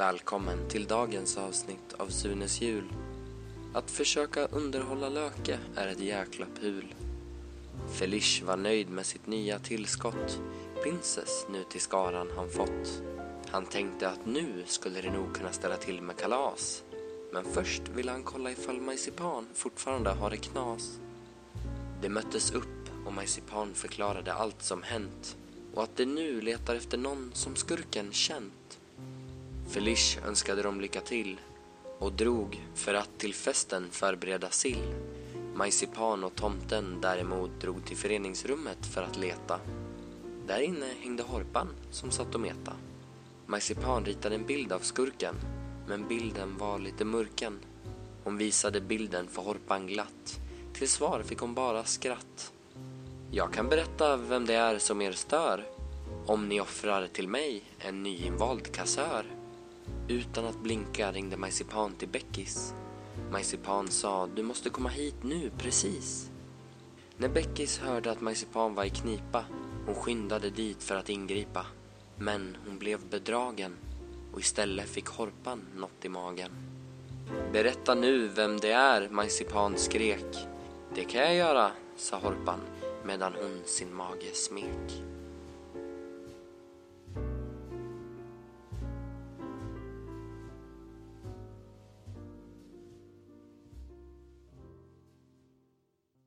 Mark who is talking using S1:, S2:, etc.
S1: Välkommen till dagens avsnitt av Sunes jul. Att försöka underhålla Löke är ett jäkla pul. Felish var nöjd med sitt nya tillskott, Princess nu till skaran han fått. Han tänkte att nu skulle det nog kunna ställa till med kalas. Men först ville han kolla ifall Majsipan fortfarande har det knas. De möttes upp och Majsipan förklarade allt som hänt och att de nu letar efter någon som skurken känt. Felish önskade dem lycka till och drog för att till festen förbereda sill. Majsipan och tomten däremot drog till föreningsrummet för att leta. Där inne hängde Horpan som satt och meta. Majsipan ritade en bild av skurken men bilden var lite mörken. Hon visade bilden för Horpan glatt. Till svar fick hon bara skratt. Jag kan berätta vem det är som er stör om ni offrar till mig en nyinvald kassör. Utan att blinka ringde Majsipan till Beckis. Majsipan sa du måste komma hit nu precis. När Beckis hörde att Majsipan var i knipa hon skyndade dit för att ingripa. Men hon blev bedragen och istället fick Horpan något i magen. Berätta nu vem det är, Majsipan skrek. Det kan jag göra, sa Horpan medan hon sin mage smek.